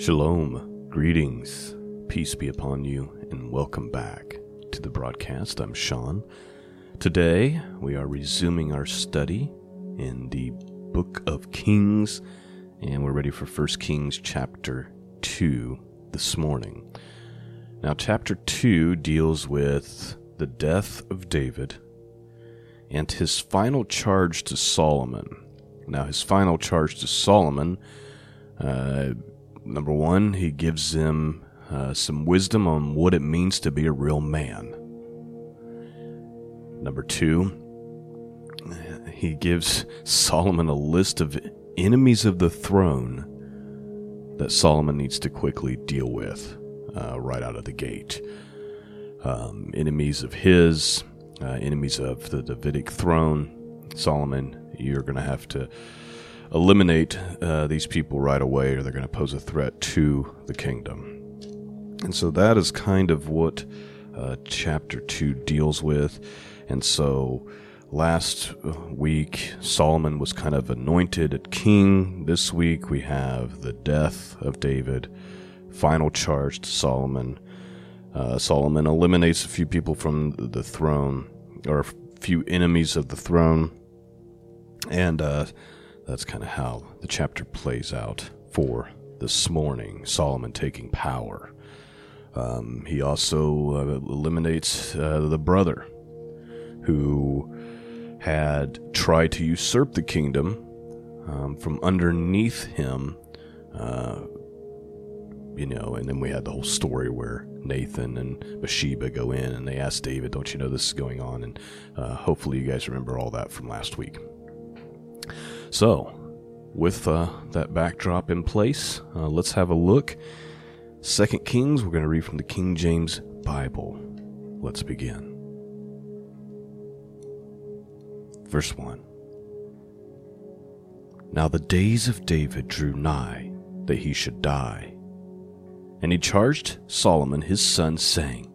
Shalom, greetings, peace be upon you, and welcome back to the broadcast. I'm Sean. Today, we are resuming our study in the book of Kings, and we're ready for 1 Kings chapter 2 this morning. Now, chapter 2 deals with the death of David and his final charge to Solomon. Now, his final charge to Solomon, uh, number one, he gives him uh, some wisdom on what it means to be a real man. Number two, he gives Solomon a list of enemies of the throne that Solomon needs to quickly deal with uh, right out of the gate. Um, enemies of his, uh, enemies of the Davidic throne. Solomon, you're going to have to eliminate uh, these people right away, or they're going to pose a threat to the kingdom. And so that is kind of what uh, chapter 2 deals with. And so last week, Solomon was kind of anointed at king. This week, we have the death of David, final charge to Solomon. Uh, Solomon eliminates a few people from the throne, or a few enemies of the throne. And uh, that's kind of how the chapter plays out for this morning. Solomon taking power. Um, he also uh, eliminates uh, the brother who had tried to usurp the kingdom um, from underneath him. Uh, you know, and then we had the whole story where Nathan and Bathsheba go in and they ask David, Don't you know this is going on? And uh, hopefully you guys remember all that from last week. So, with uh, that backdrop in place, uh, let's have a look. Second Kings, we're going to read from the King James Bible. Let's begin. Verse 1 Now the days of David drew nigh that he should die. And he charged Solomon his son, saying,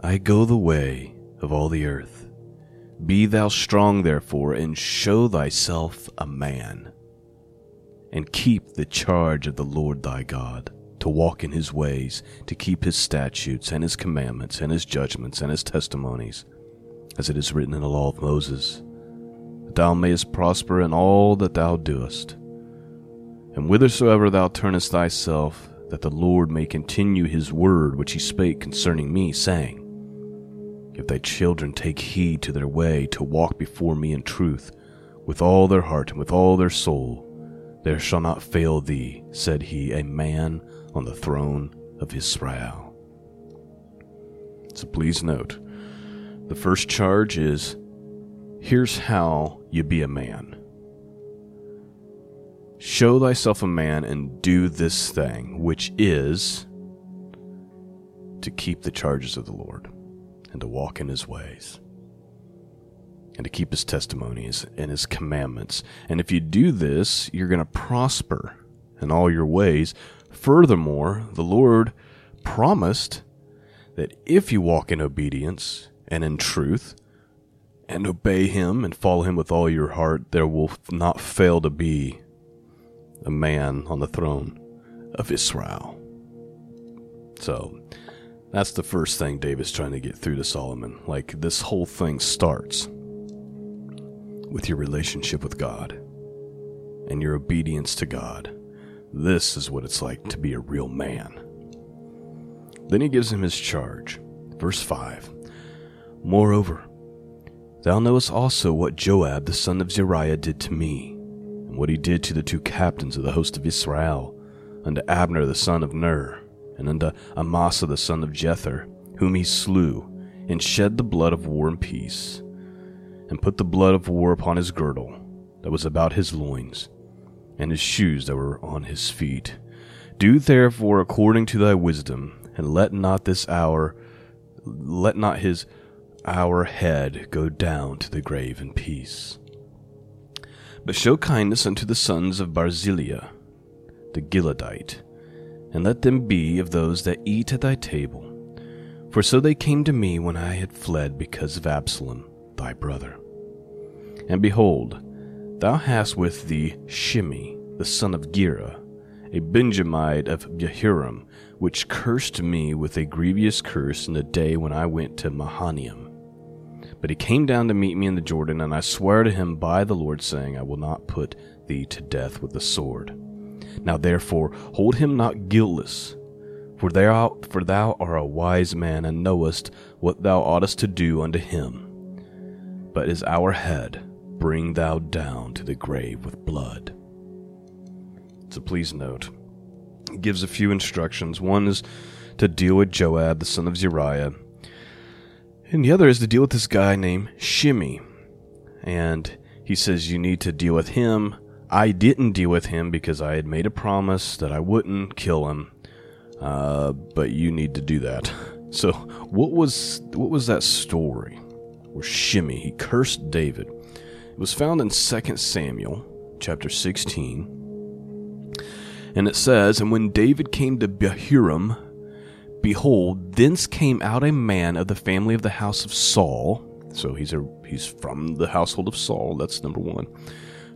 I go the way of all the earth. Be thou strong, therefore, and show thyself a man, and keep the charge of the Lord thy God, to walk in his ways, to keep his statutes, and his commandments, and his judgments, and his testimonies, as it is written in the law of Moses, that thou mayest prosper in all that thou doest. And whithersoever thou turnest thyself, that the Lord may continue his word which he spake concerning me, saying, if thy children take heed to their way to walk before me in truth, with all their heart and with all their soul, there shall not fail thee, said he, a man on the throne of Israel. So please note, the first charge is here's how you be a man. Show thyself a man and do this thing, which is to keep the charges of the Lord and to walk in his ways and to keep his testimonies and his commandments. And if you do this, you're going to prosper in all your ways. Furthermore, the Lord promised that if you walk in obedience and in truth and obey him and follow him with all your heart, there will not fail to be a man on the throne of Israel. So, that's the first thing David's trying to get through to Solomon. Like, this whole thing starts with your relationship with God and your obedience to God. This is what it's like to be a real man. Then he gives him his charge. Verse 5 Moreover, thou knowest also what Joab the son of Zeruiah did to me, and what he did to the two captains of the host of Israel, unto Abner the son of Ner and unto Amasa the son of Jether, whom he slew, and shed the blood of war and peace, and put the blood of war upon his girdle that was about his loins, and his shoes that were on his feet. Do therefore according to thy wisdom, and let not this hour, let not his our head go down to the grave in peace. But show kindness unto the sons of Barzillai, the Gileadite, and let them be of those that eat at thy table. For so they came to me when I had fled because of Absalom, thy brother. And behold, thou hast with thee Shimei, the son of Gera, a Benjamite of Bahurim, which cursed me with a grievous curse in the day when I went to Mahanaim. But he came down to meet me in the Jordan, and I swear to him by the Lord, saying, I will not put thee to death with the sword. Now therefore hold him not guiltless, for thou, for thou art a wise man, and knowest what thou oughtest to do unto him. But as our head, bring thou down to the grave with blood. So please note, it gives a few instructions. One is to deal with Joab, the son of Zeruiah, and the other is to deal with this guy named Shimei. And he says, You need to deal with him. I didn't deal with him because I had made a promise that I wouldn't kill him. Uh, but you need to do that. So, what was what was that story where Shimei he cursed David? It was found in 2 Samuel chapter 16. And it says, And when David came to Bahurim, Behold, thence came out a man of the family of the house of Saul. So he's a he's from the household of Saul. That's number one.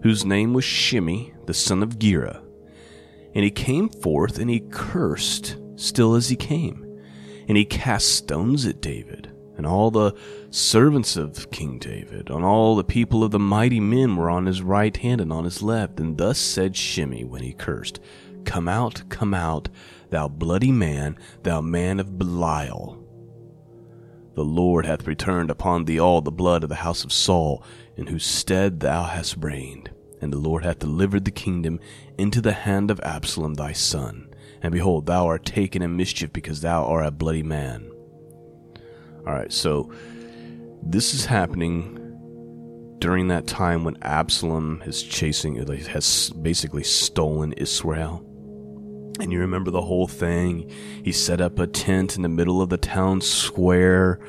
Whose name was Shimei, the son of Gera. And he came forth and he cursed still as he came. And he cast stones at David, and all the servants of King David, and all the people of the mighty men were on his right hand and on his left. And thus said Shimei when he cursed, Come out, come out, thou bloody man, thou man of Belial. The Lord hath returned upon thee all the blood of the house of Saul, in whose stead thou hast reigned. And the Lord hath delivered the kingdom into the hand of Absalom thy son. And behold, thou art taken in mischief because thou art a bloody man. Alright, so this is happening during that time when Absalom is chasing, has basically stolen Israel. And you remember the whole thing. He set up a tent in the middle of the town square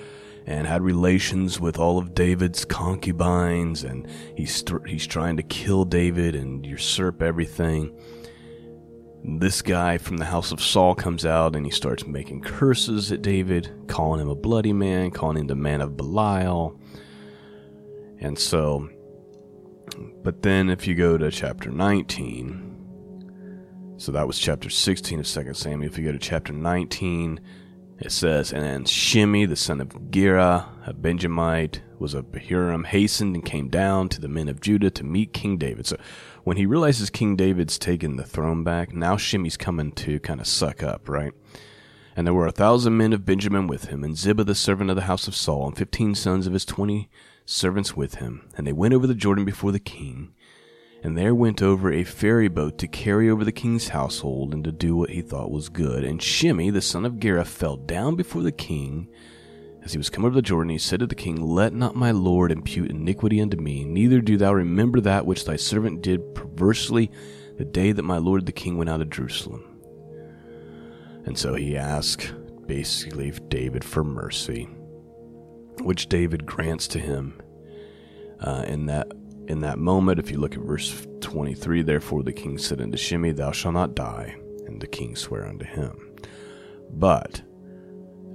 and had relations with all of David's concubines and he's he's trying to kill David and usurp everything. This guy from the house of Saul comes out and he starts making curses at David, calling him a bloody man, calling him the man of Belial. And so but then if you go to chapter 19, so that was chapter 16 of 2 Samuel. If you go to chapter 19, it says, And Shimei, the son of Gera, a Benjamite, was of Bahurim, hastened and came down to the men of Judah to meet King David. So when he realizes King David's taken the throne back, now Shimei's coming to kind of suck up, right? And there were a thousand men of Benjamin with him, and Ziba the servant of the house of Saul, and fifteen sons of his twenty servants with him. And they went over the Jordan before the king and there went over a ferry boat to carry over the king's household and to do what he thought was good. And Shimei, the son of Gera, fell down before the king. As he was come over the Jordan, he said to the king, Let not my lord impute iniquity unto me, neither do thou remember that which thy servant did perversely the day that my lord the king went out of Jerusalem. And so he asked, basically, David for mercy, which David grants to him. Uh, in that in that moment, if you look at verse 23, therefore the king said unto Shimei, Thou shalt not die, and the king sware unto him. But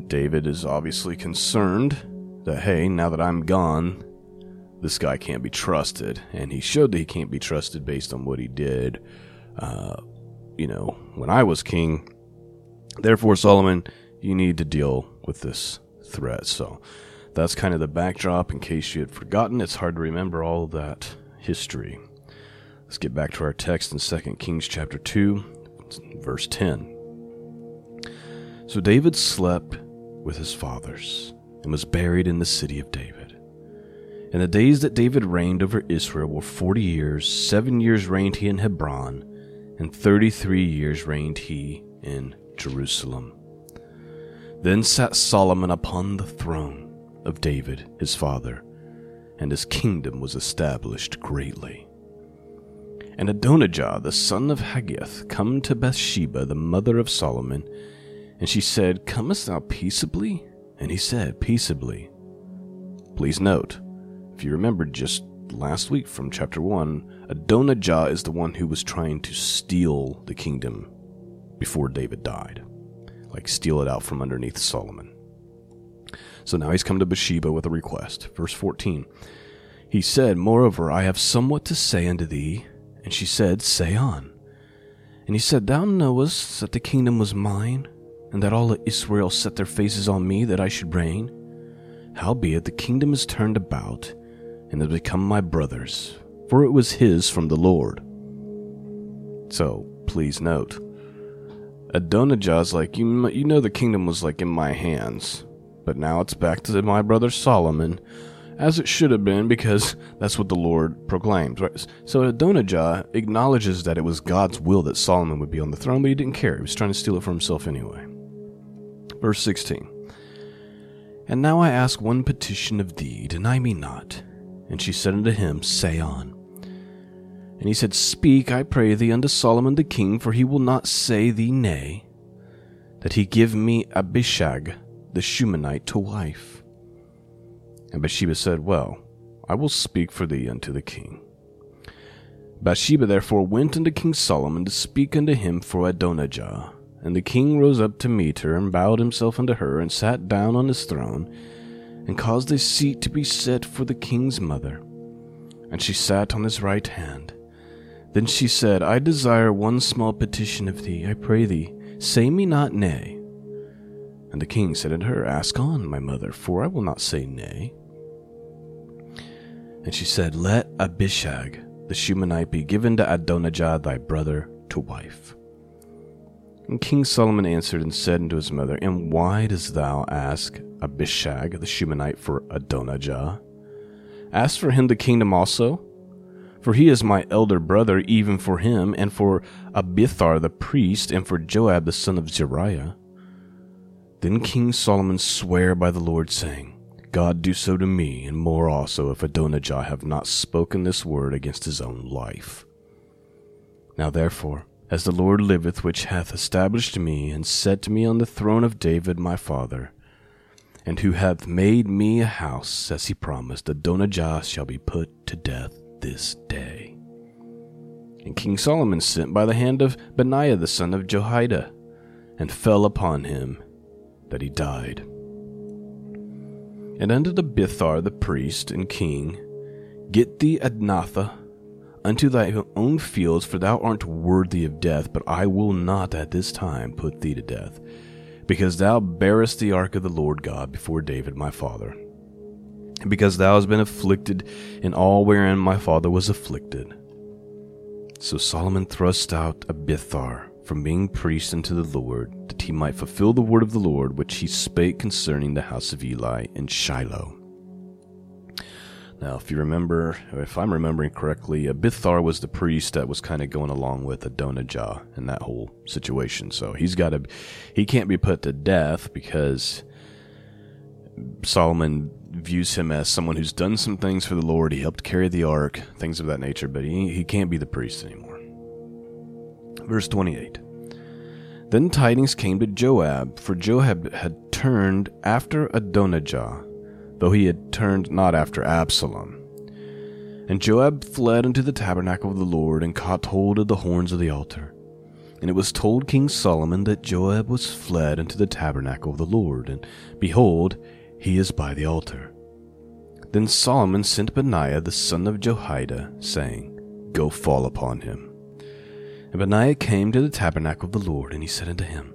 David is obviously concerned that, hey, now that I'm gone, this guy can't be trusted. And he showed that he can't be trusted based on what he did, uh, you know, when I was king. Therefore, Solomon, you need to deal with this threat. So that's kind of the backdrop in case you had forgotten. It's hard to remember all that history. Let's get back to our text in 2 Kings chapter 2, verse 10. So David slept with his fathers and was buried in the city of David. And the days that David reigned over Israel were forty years. Seven years reigned he in Hebron, and thirty three years reigned he in Jerusalem. Then sat Solomon upon the throne of David his father, and his kingdom was established greatly. And Adonijah the son of Haggith come to Bathsheba the mother of Solomon, and she said, Comest thou peaceably? And he said, Peaceably. Please note, if you remember just last week from chapter 1, Adonijah is the one who was trying to steal the kingdom before David died. Like steal it out from underneath Solomon. So now he's come to Bathsheba with a request. Verse 14. He said, Moreover, I have somewhat to say unto thee. And she said, Say on. And he said, Thou knowest that the kingdom was mine, and that all Israel set their faces on me that I should reign. Howbeit the kingdom is turned about, and has become my brother's, for it was his from the Lord. So, please note, Adonijah's like, you, you know the kingdom was like in my hands, but now it's back to my brother Solomon, as it should have been, because that's what the Lord proclaims. Right? So Adonijah acknowledges that it was God's will that Solomon would be on the throne, but he didn't care. He was trying to steal it for himself anyway. Verse 16 And now I ask one petition of thee, deny me not. And she said unto him, Say on. And he said, Speak, I pray thee, unto Solomon the king, for he will not say thee nay, that he give me Abishag the Shunammite to wife. And Bathsheba said, Well, I will speak for thee unto the king. Bathsheba therefore went unto King Solomon to speak unto him for Adonijah. And the king rose up to meet her, and bowed himself unto her, and sat down on his throne, and caused a seat to be set for the king's mother. And she sat on his right hand. Then she said, I desire one small petition of thee, I pray thee, say me not nay. And the king said unto her, Ask on, my mother, for I will not say nay. And she said, Let Abishag the Shunammite be given to Adonijah thy brother to wife. And King Solomon answered and said unto his mother, And why dost thou ask Abishag the Shunammite for Adonijah? Ask for him the kingdom also, for he is my elder brother, even for him, and for Abiathar the priest, and for Joab the son of Zeruiah. Then King Solomon sware by the Lord, saying, God do so to me, and more also, if Adonijah have not spoken this word against his own life. Now therefore, as the Lord liveth, which hath established me, and set me on the throne of David my father, and who hath made me a house, as he promised, Adonijah shall be put to death this day. And King Solomon sent by the hand of Benaiah the son of Jehoiada, and fell upon him, that he died. And unto the Bithar the priest and king, Get thee Anathoth unto thy own fields, for thou art worthy of death, but I will not at this time put thee to death, because thou bearest the ark of the Lord God before David my father, and because thou hast been afflicted in all wherein my father was afflicted. So Solomon thrust out Abiathar from being priest unto the Lord, that he might fulfill the word of the Lord which he spake concerning the house of Eli in Shiloh. Now, if you remember, if I'm remembering correctly, Abiathar was the priest that was kind of going along with Adonijah in that whole situation. So he's got to, he can't be put to death because Solomon views him as someone who's done some things for the Lord. He helped carry the ark, things of that nature, but he, he can't be the priest anymore. Verse 28. Then tidings came to Joab, for Joab had turned after Adonijah, though he had turned not after Absalom. And Joab fled unto the tabernacle of the Lord, and caught hold of the horns of the altar. And it was told King Solomon that Joab was fled into the tabernacle of the Lord, and behold, he is by the altar. Then Solomon sent Benaiah the son of Jehoiada, saying, Go fall upon him. And Benaiah came to the tabernacle of the Lord, and he said unto him,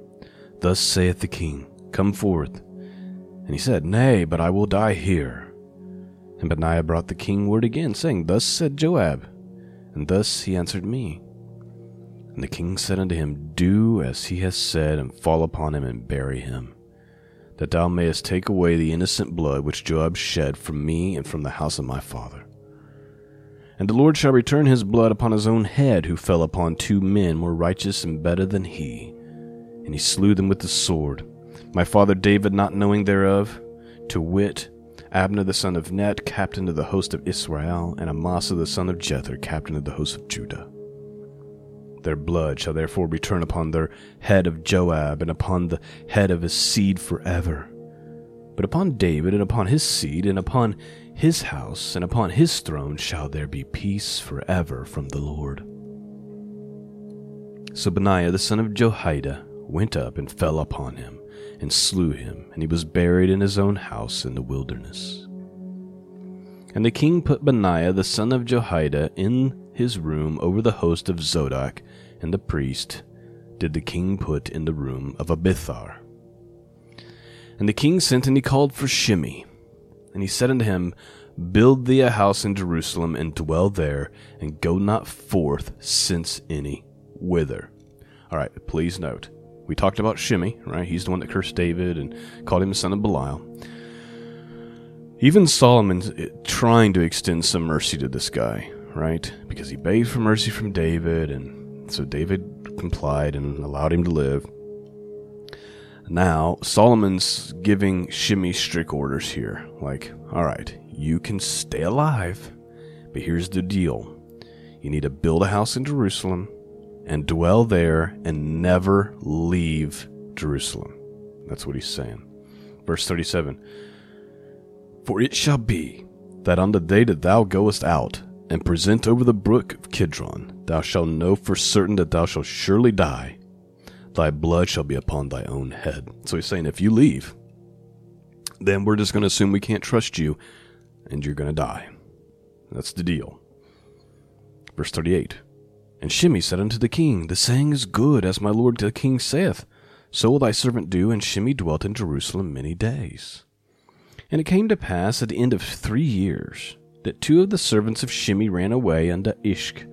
Thus saith the king, Come forth. And he said, Nay, but I will die here. And Benaiah brought the king word again, saying, Thus said Joab. And thus he answered me. And the king said unto him, Do as he has said, and fall upon him and bury him, that thou mayest take away the innocent blood which Joab shed from me and from the house of my father. And the Lord shall return his blood upon his own head, who fell upon two men more righteous and better than he. And he slew them with the sword. My father David not knowing thereof, to wit, Abner the son of Ner, captain of the host of Israel, and Amasa the son of Jether, captain of the host of Judah. Their blood shall therefore return upon their head of Joab, and upon the head of his seed forever. But upon David, and upon his seed, and upon his house, and upon his throne shall there be peace forever from the Lord. So Benaiah the son of Jehoiada went up and fell upon him, and slew him, and he was buried in his own house in the wilderness. And the king put Benaiah the son of Jehoiada in his room over the host of Zadok and the priest did the king put in the room of Abiathar. And the king sent and he called for Shimei. And he said unto him, Build thee a house in Jerusalem, and dwell there, and go not forth since any whither. All right, please note, we talked about Shimei, right? He's the one that cursed David and called him the son of Belial. Even Solomon's eh, trying to extend some mercy to this guy, right? Because he begged for mercy from David, and so David complied and allowed him to live. Now, Solomon's giving Shimei strict orders here. Like, all right, you can stay alive, but here's the deal you need to build a house in Jerusalem and dwell there and never leave Jerusalem. That's what he's saying. Verse 37 For it shall be that on the day that thou goest out and present over the brook of Kidron, thou shalt know for certain that thou shalt surely die. Thy blood shall be upon thy own head. So he's saying, if you leave, then we're just going to assume we can't trust you and you're going to die. That's the deal. Verse 38 And Shimei said unto the king, The saying is good, as my lord the king saith. So will thy servant do. And Shimei dwelt in Jerusalem many days. And it came to pass at the end of three years that two of the servants of Shimei ran away unto Ishk,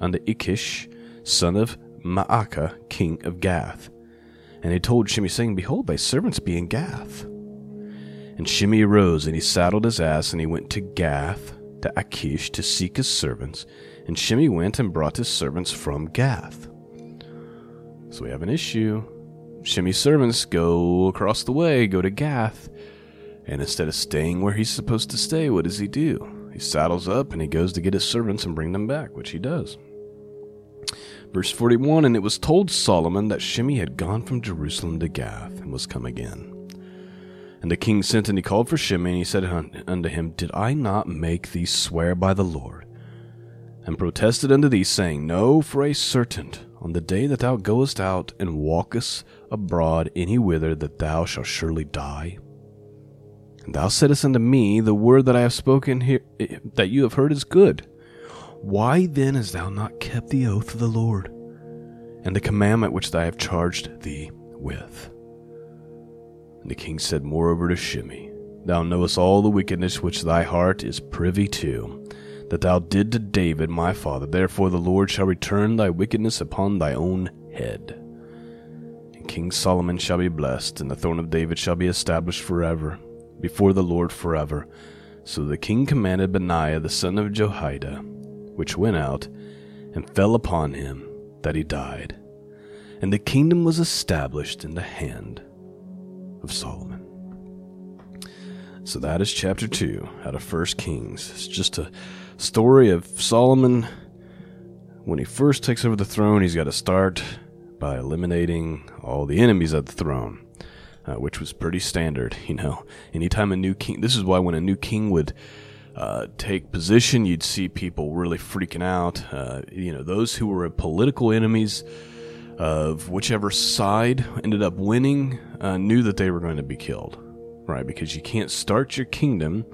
unto Achish, son of Maacah, king of Gath. And they told Shimei, saying, Behold, thy servants be in Gath. And Shimei arose, and he saddled his ass, and he went to Gath, to Achish, to seek his servants. And Shimei went and brought his servants from Gath. So we have an issue. Shimei's servants go across the way, go to Gath, and instead of staying where he's supposed to stay, what does he do? He saddles up and he goes to get his servants and bring them back, which he does. Verse 41 And it was told Solomon that Shimei had gone from Jerusalem to Gath and was come again. And the king sent and he called for Shimei, and he said unto him, Did I not make thee swear by the Lord? And protested unto thee, saying, Know, for a certain, on the day that thou goest out and walkest abroad any whither, that thou shalt surely die. And thou saidst unto me, The word that I have spoken here, eh, that you have heard is good. Why then hast thou not kept the oath of the Lord, and the commandment which I have charged thee with? And the king said moreover to Shimei, Thou knowest all the wickedness which thy heart is privy to, that thou did to David my father. Therefore the Lord shall return thy wickedness upon thy own head. And King Solomon shall be blessed, and the throne of David shall be established forever, before the Lord forever. So the king commanded Benaiah the son of Jehoiada, which went out and fell upon him, that he died. And the kingdom was established in the hand of Solomon. So that is chapter 2 out of First Kings. It's just a story of Solomon. When he first takes over the throne, he's got to start by eliminating all the enemies of the throne, uh, which was pretty standard. You know, anytime a new king, this is why when a new king would uh, take position, you'd see people really freaking out. Uh, you know, those who were political enemies of whichever side ended up winning uh, knew that they were going to be killed, right? Because you can't start your kingdom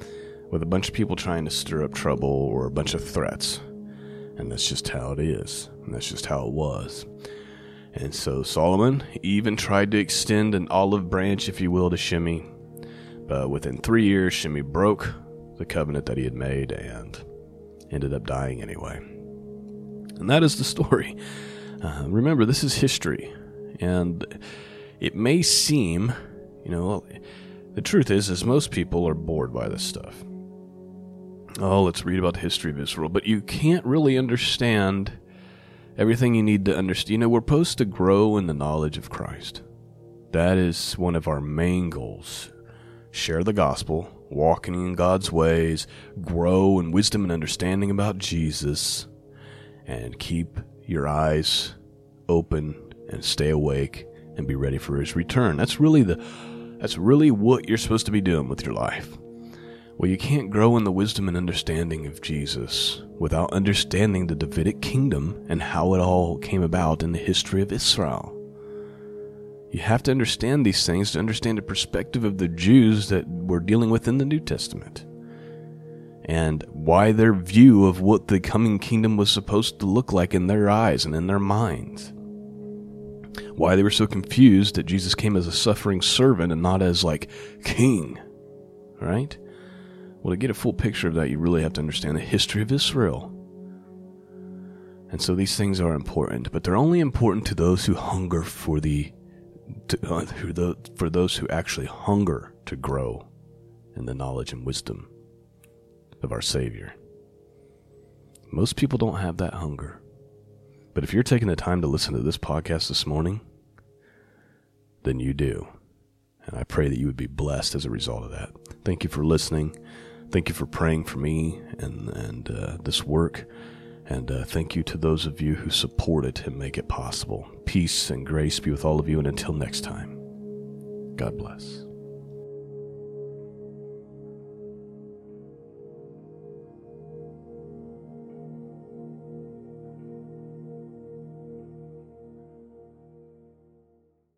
with a bunch of people trying to stir up trouble or a bunch of threats. And that's just how it is. And that's just how it was. And so Solomon even tried to extend an olive branch, if you will, to Shimei. But within three years, Shimei broke the covenant that he had made and ended up dying anyway. And that is the story. Uh, remember, this is history. And it may seem, you know, the truth is, is most people are bored by this stuff. Oh, let's read about the history of Israel. But you can't really understand everything you need to understand. You know, we're supposed to grow in the knowledge of Christ. That is one of our main goals. Share the gospel, walking in God's ways, grow in wisdom and understanding about Jesus, and keep your eyes open and stay awake and be ready for his return. That's really the that's really what you're supposed to be doing with your life. Well, you can't grow in the wisdom and understanding of Jesus without understanding the Davidic kingdom and how it all came about in the history of Israel. You have to understand these things to understand the perspective of the Jews that we're dealing with in the New Testament. and why their view of what the coming kingdom was supposed to look like in their eyes and in their minds. Why they were so confused that Jesus came as a suffering servant and not as like king. Right? Well, to get a full picture of that, you really have to understand the history of Israel. And so these things are important, but they're only important to those who hunger for the, to, uh, for those who actually hunger to grow in the knowledge and wisdom of our Savior. Most people don't have that hunger. But if you're taking the time to listen to this podcast this morning, then you do. And I pray that you would be blessed as a result of that. Thank you for listening. Thank you for praying for me and, and uh, this work. And uh, thank you to those of you who support it and make it possible. Peace and grace be with all of you. And until next time, God bless.